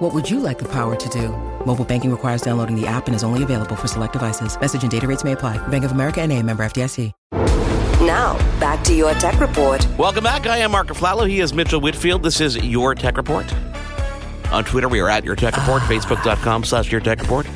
What would you like the power to do? Mobile banking requires downloading the app and is only available for select devices. Message and data rates may apply. Bank of America and a member FDIC. Now, back to your tech report. Welcome back. I am Mark Aflalo. He is Mitchell Whitfield. This is Your Tech Report. On Twitter, we are at Your Tech Report, ah. Facebook.com slash Your Tech Report,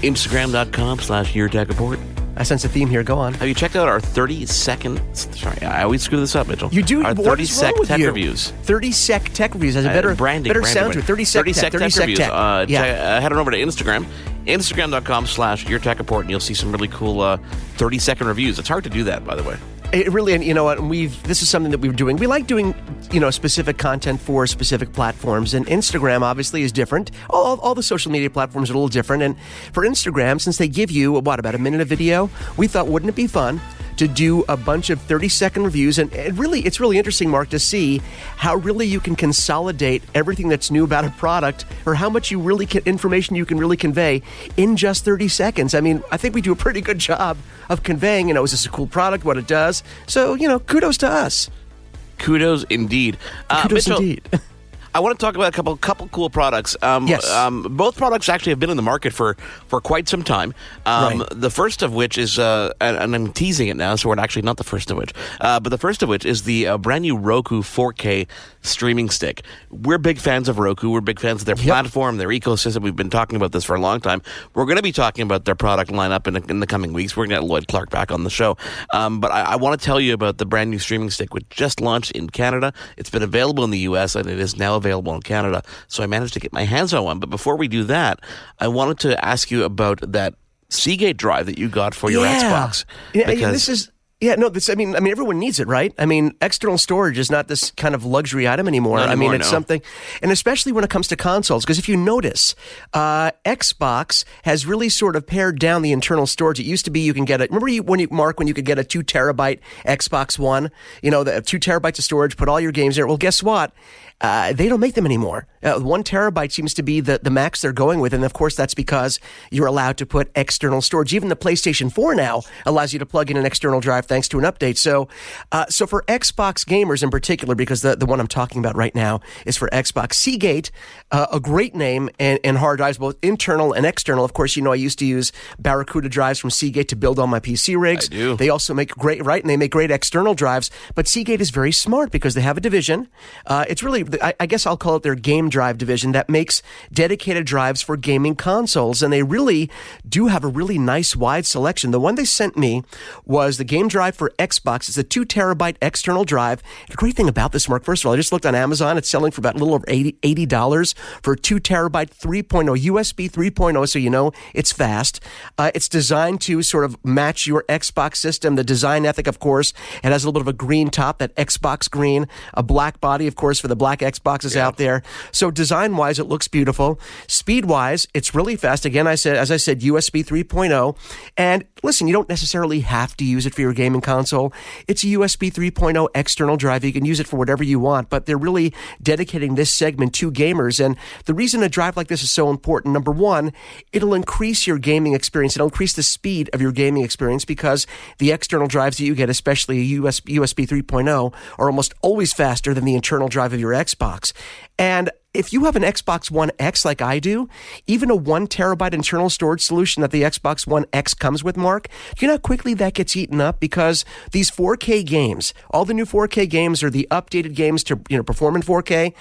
Instagram.com slash Your Tech Report. I sense a theme here. Go on. Have you checked out our 30 second, sorry, I always screw this up, Mitchell. You do Our what 30 sec tech you? reviews. 30 sec tech reviews has a Uh, better branding, better branding, sound to it. 30 sec 30 tech. sec 30 sec reviews. tech. Uh, yeah. check- uh, head on over to Instagram, instagram.com slash your tech report, and you'll see some really cool uh, 30 second reviews. It's hard to do that, by the way. It really, and you know what? We've this is something that we're doing. We like doing, you know, specific content for specific platforms, and Instagram obviously is different. All, all the social media platforms are a little different, and for Instagram, since they give you what about a minute of video, we thought wouldn't it be fun to do a bunch of 30 second reviews. And it really it's really interesting mark to see how really you can consolidate everything that's new about a product or how much you really can information you can really convey in just 30 seconds. I mean i think we do a pretty good job of conveying you know is this a cool product what it does? So you know kudos to us. Kudos indeed. Uh, kudos Mitchell, indeed I want to talk about a couple couple cool products. Um, Yes. Um, both products actually have been in the market for, for quite some time. Um, Right. The first of which is, uh, and, and I'm teasing it now, so we're actually not the first of which, uh, but the first of which is the uh, brand new Roku 4K streaming stick. We're big fans of Roku. We're big fans of their platform, their ecosystem. We've been talking about this for a long time. We're going to be talking about their product lineup in, in the coming weeks. We're going to get Lloyd Clark back on the show. Um, but I, I want to tell you about the brand new streaming stick, which just launched in Canada. It's been available in the US and it is now available in Canada. So I managed to get my hands on one. But before we do that, I wanted to ask you about that Seagate drive that you got for your Xbox. Yeah, yeah, Because- this is yeah, no, this I mean I mean everyone needs it, right? I mean, external storage is not this kind of luxury item anymore. Not I mean, it's no. something and especially when it comes to consoles because if you notice, uh, Xbox has really sort of pared down the internal storage. It used to be you can get it. Remember you, when you Mark when you could get a 2 terabyte Xbox 1, you know, the 2 terabytes of storage, put all your games there. Well, guess what? Uh, they don't make them anymore. Uh, one terabyte seems to be the, the max they're going with. And of course, that's because you're allowed to put external storage. Even the PlayStation 4 now allows you to plug in an external drive thanks to an update. So, uh, so for Xbox gamers in particular, because the, the one I'm talking about right now is for Xbox, Seagate, uh, a great name and, and hard drives, both internal and external. Of course, you know, I used to use Barracuda drives from Seagate to build all my PC rigs. They also make great, right? And they make great external drives. But Seagate is very smart because they have a division. Uh, it's really, I, I guess I'll call it their game drive division that makes dedicated drives for gaming consoles. And they really do have a really nice wide selection. The one they sent me was the game drive for Xbox. It's a two terabyte external drive. The great thing about this, Mark, first of all, I just looked on Amazon. It's selling for about a little over 80 $80 for a two terabyte 3.0 USB 3.0. So you know it's fast. Uh, it's designed to sort of match your Xbox system. The design ethic, of course, it has a little bit of a green top, that Xbox green, a black body, of course, for the black Xboxes out there. So design wise, it looks beautiful. Speed wise, it's really fast. Again, I said, as I said, USB 3.0. And listen, you don't necessarily have to use it for your gaming console. It's a USB 3.0 external drive. You can use it for whatever you want, but they're really dedicating this segment to gamers. And the reason a drive like this is so important, number one, it'll increase your gaming experience. It'll increase the speed of your gaming experience because the external drives that you get, especially USB 3.0, are almost always faster than the internal drive of your Xbox. And if you have an Xbox One X like I do, even a one terabyte internal storage solution that the Xbox One X comes with, Mark, you know how quickly that gets eaten up? Because these 4K games, all the new 4K games are the updated games to you know perform in 4K.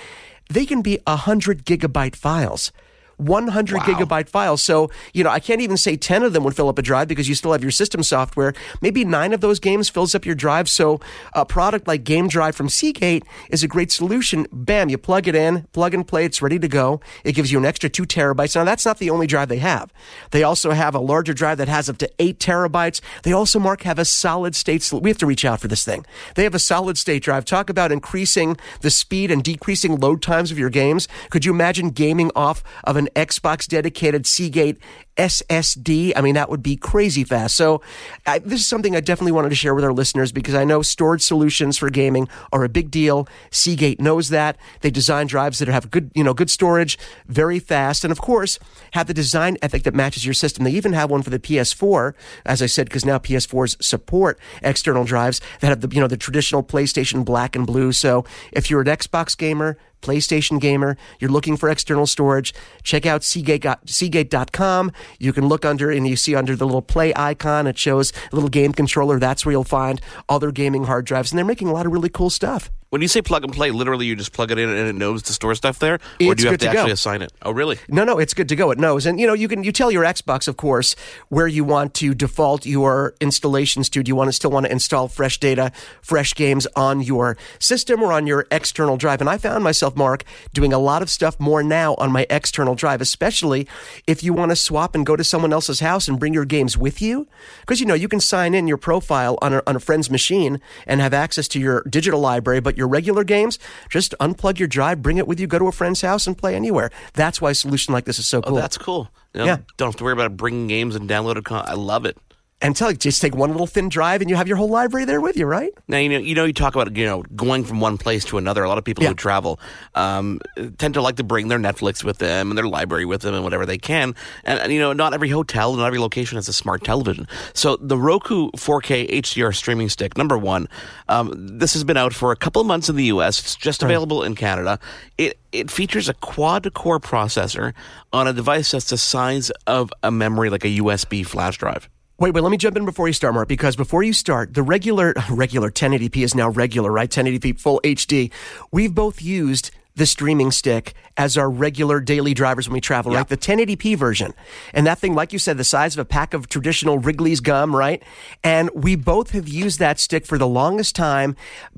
They can be 100 gigabyte files. 100 gigabyte files. So, you know, I can't even say 10 of them would fill up a drive because you still have your system software. Maybe nine of those games fills up your drive. So, a product like Game Drive from Seagate is a great solution. Bam, you plug it in, plug and play, it's ready to go. It gives you an extra two terabytes. Now, that's not the only drive they have. They also have a larger drive that has up to eight terabytes. They also, Mark, have a solid state. We have to reach out for this thing. They have a solid state drive. Talk about increasing the speed and decreasing load times of your games. Could you imagine gaming off of an Xbox dedicated Seagate SSD. I mean, that would be crazy fast. So, I, this is something I definitely wanted to share with our listeners because I know storage solutions for gaming are a big deal. Seagate knows that. They design drives that have good, you know, good storage, very fast, and of course, have the design ethic that matches your system. They even have one for the PS4, as I said, because now PS4s support external drives that have the, you know, the traditional PlayStation black and blue. So, if you're an Xbox gamer, PlayStation gamer, you're looking for external storage, check out Seagate, Seagate.com. You can look under and you see under the little play icon, it shows a little game controller. That's where you'll find other gaming hard drives. And they're making a lot of really cool stuff. When you say plug and play, literally you just plug it in and it knows to store stuff there, or It's do you have to, to go. actually assign it? Oh, really? No, no, it's good to go. It knows, and you know, you can you tell your Xbox, of course, where you want to default your installations to. Do you want to still want to install fresh data, fresh games on your system or on your external drive? And I found myself, Mark, doing a lot of stuff more now on my external drive, especially if you want to swap and go to someone else's house and bring your games with you, because you know you can sign in your profile on a, on a friend's machine and have access to your digital library, but your regular games, just unplug your drive, bring it with you, go to a friend's house, and play anywhere. That's why a solution like this is so Oh, cool. that's cool. You know, Yeah. Don't have to worry about bringing games and downloaded content. I love it. And tell you, just take one little thin drive and you have your whole library there with you, right? Now you know you know you talk about you know going from one place to another. A lot of people Yeah. who travel um, tend to like to bring their Netflix with them and their library with them and whatever they can. And, and you know not every hotel, not every location has a smart television. So the Roku 4K HDR streaming stick, number one, um, this has been out for a couple of months in the U.S. It's just available in Canada. It it features a quad core processor on a device that's the size of a memory, like a USB flash drive. Wait, wait, let me jump in before you start, Mark, because before you start, the regular, regular 1080p is now regular, right? 1080p full HD. We've both used the streaming stick as our regular daily drivers when we travel, right? The 1080p version. And that thing, like you said, the size of a pack of traditional Wrigley's gum, right? And we both have used that stick for the longest time.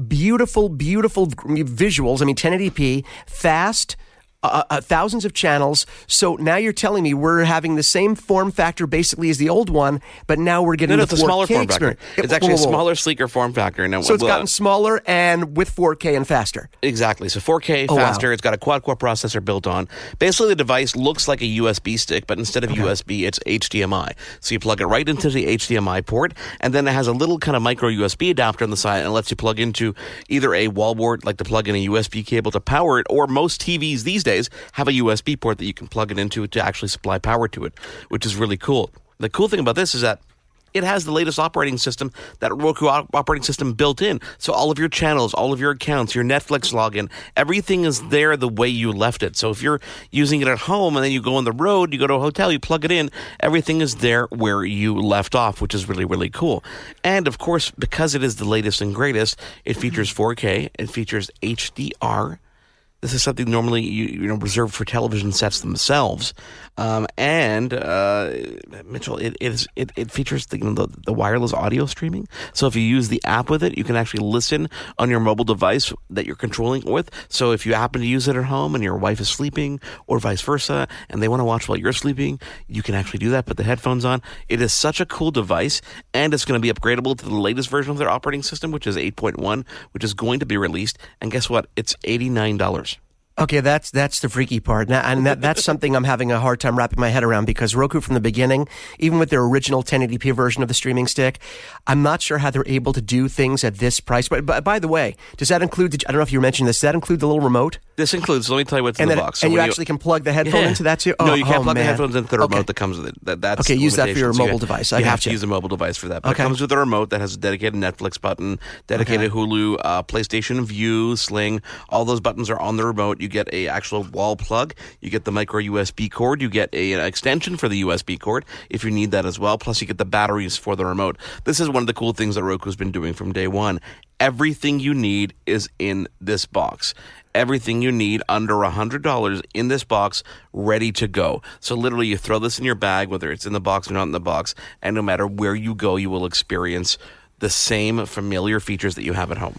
Beautiful, beautiful visuals. I mean, 1080p, fast, uh, uh, thousands of channels. So now you're telling me we're having the same form factor basically as the old one, but now we're getting No, no, the it's a smaller 4K form factor. experience. It's Whoa, actually a whoa, whoa. smaller, sleeker form factor. Now, So it's gotten smaller and with 4K and faster. Exactly. So 4K Oh, wow. faster. It's got a quad core processor built on. Basically, the device looks like a USB stick, but instead of USB, it's HDMI. So you plug it right into the HDMI port, and then it has a little kind of micro USB adapter on the side and lets you plug into either a wall wallboard, like to plug in a USB cable to power it, or most TVs these days have a USB port that you can plug it into to actually supply power to it, which is really cool. The cool thing about this is that it has the latest operating system, that Roku operating system built in. So all of your channels, all of your accounts, your Netflix login, everything is there the way you left it. So if you're using it at home and then you go on the road, you go to a hotel, you plug it in, everything is there where you left off, which is really, really cool. And of course, because it is the latest and greatest, it features 4K, it features HDR. This is something normally you, you know reserved for television sets themselves, um, and uh, Mitchell, it it, is, it it features the, you know, the the wireless audio streaming. So if you use the app with it, you can actually listen on your mobile device that you're controlling it with. So if you happen to use it at home and your wife is sleeping, or vice versa, and they want to watch while you're sleeping, you can actually do that. Put the headphones on. It is such a cool device, and it's going to be upgradable to the latest version of their operating system, which is 8.1, which is going to be released. And guess what? It's eighty nine dollars. Okay, that's that's the freaky part, and that, that's something I'm having a hard time wrapping my head around because Roku from the beginning, even with their original 1080p version of the streaming stick, I'm not sure how they're able to do things at this price. But, but by the way, does that include? The, I don't know if you mentioned this. Does that include the little remote? This includes. Let me tell you what's and in the box. So and you actually can plug the headphone Yeah. into that too. no, Oh, you can't oh, plug the headphones into the remote Okay. that comes with it. That, that's Okay, use that for your So you mobile device. I you have to use a mobile device for that. But Okay. it comes with a remote that has a dedicated Netflix button, dedicated Hulu, uh, PlayStation Vue, Sling. All those buttons are on the remote. You get a actual wall plug. You get the micro USB cord. You get a, an extension for the USB cord if you need that as well. Plus, you get the batteries for the remote. This is one of the cool things that Roku's been doing from day one. Everything you need is in this box everything you need under $100 in this box ready to go. So literally you throw this in your bag whether it's in the box or not in the box and no matter where you go you will experience the same familiar features that you have at home.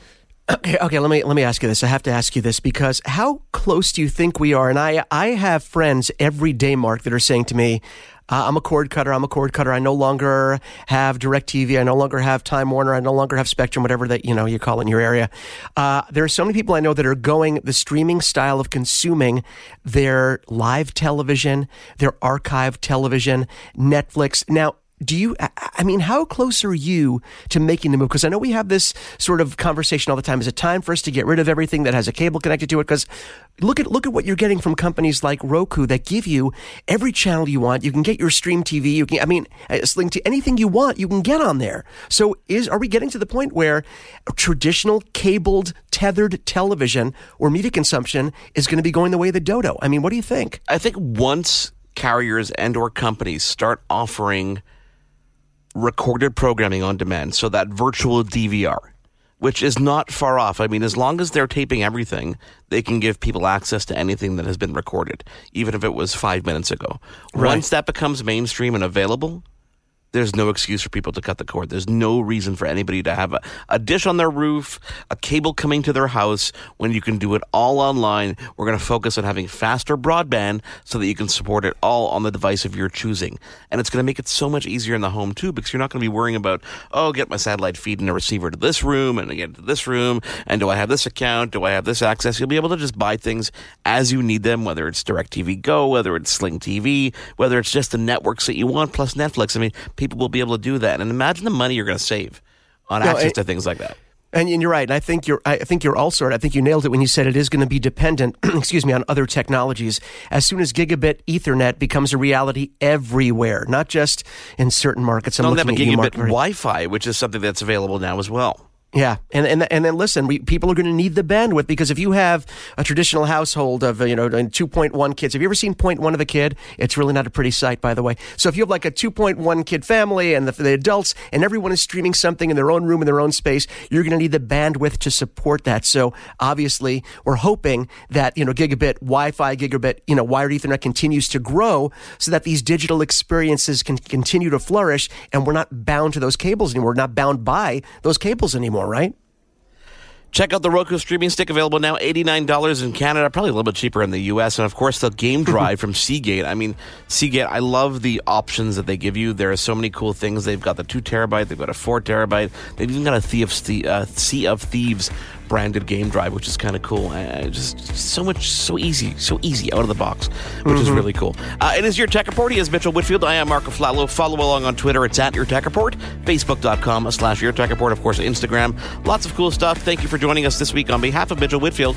Okay, okay. Let me let me ask you this. I have to ask you this because how close do you think we are? And I I have friends every day, Mark, that are saying to me, Uh, I'm a cord cutter. I'm a cord cutter. I no longer have DirecTV. I no longer have Time Warner. I no longer have Spectrum, whatever that you know you call it in your area. Uh, there are so many people I know that are going the streaming style of consuming their live television, their archive television, Netflix. Now, do you i mean how close are you to making the move? Because i know we have this sort of conversation all the time. Is it time for us to get rid of everything that has a cable connected to it? Because look at look at what you're getting from companies like roku that give you every channel you want. You can get your stream tv you can i mean uh, sling to anything you want you can get on there. So is are we getting to the point where traditional cabled tethered television or media consumption is going to be going the way of the dodo? I mean what do you think? I think once carriers and or companies start offering recorded programming on demand, so that virtual DVR, which is not far off. I mean, as long as they're taping everything, they can give people access to anything that has been recorded, even if it was five minutes ago. Right. Once that becomes mainstream and available, there's no excuse for people to cut the cord. There's no reason for anybody to have a, a, dish on their roof, a cable coming to their house when you can do it all online. We're going to focus on having faster broadband so that you can support it all on the device of your choosing. And it's going to make it so much easier in the home too because you're not going to be worrying about, oh, get my satellite feed and a receiver to this room and get to this room. And do I have this account? Do I have this access? You'll be able to just buy things as you need them, whether it's DirecTV Go, whether it's Sling TV, whether it's just the networks that you want plus Netflix. I mean, people will be able to do that. And imagine the money you're going to save on no, access it, to things like that. And, and, you're right. And I think you're. I think you're also. I think you nailed it when you said it is going to be dependent. excuse me on other technologies. As soon as gigabit Ethernet becomes a reality everywhere, not just in certain markets. I'm no, looking at gigabit Wi-Fi, which is something that's available now as well. Yeah, and and and then listen, we, people are going to need the bandwidth because if you have a traditional household of uh, you know uh, two point one kids, have you ever seen point one of a kid? It's really not a pretty sight, by the way. So if you have like a two point one kid family and the, the adults and everyone is streaming something in their own room in their own space, you're going to need the bandwidth to support that. So obviously, we're hoping that you know gigabit Wi-Fi, gigabit you know wired Ethernet continues to grow so that these digital experiences can continue to flourish, and we're not bound to those cables anymore. We're not bound by those cables anymore anymore, right? Check out the Roku streaming stick available now, $89 in Canada, probably a little bit cheaper in the US. And of course, the game drive from Seagate. I mean, Seagate, I love the options that they give you. There are so many cool things. They've got the two terabyte, they've got a four terabyte, they've even got a Sea of, uh, sea of Thieves branded game drive, which is kind of cool. Uh, just so much, so easy, so easy out of the box, which mm-hmm. is really cool. Uh, it is your tech report. He is Mitchell Whitfield. I am Mark Aflalo. Follow along on Twitter. It's at your tech report. Facebook.com slash your tech report. Of course, Instagram. Lots of cool stuff. Thank you for joining us this week on behalf of Mitchell Whitfield.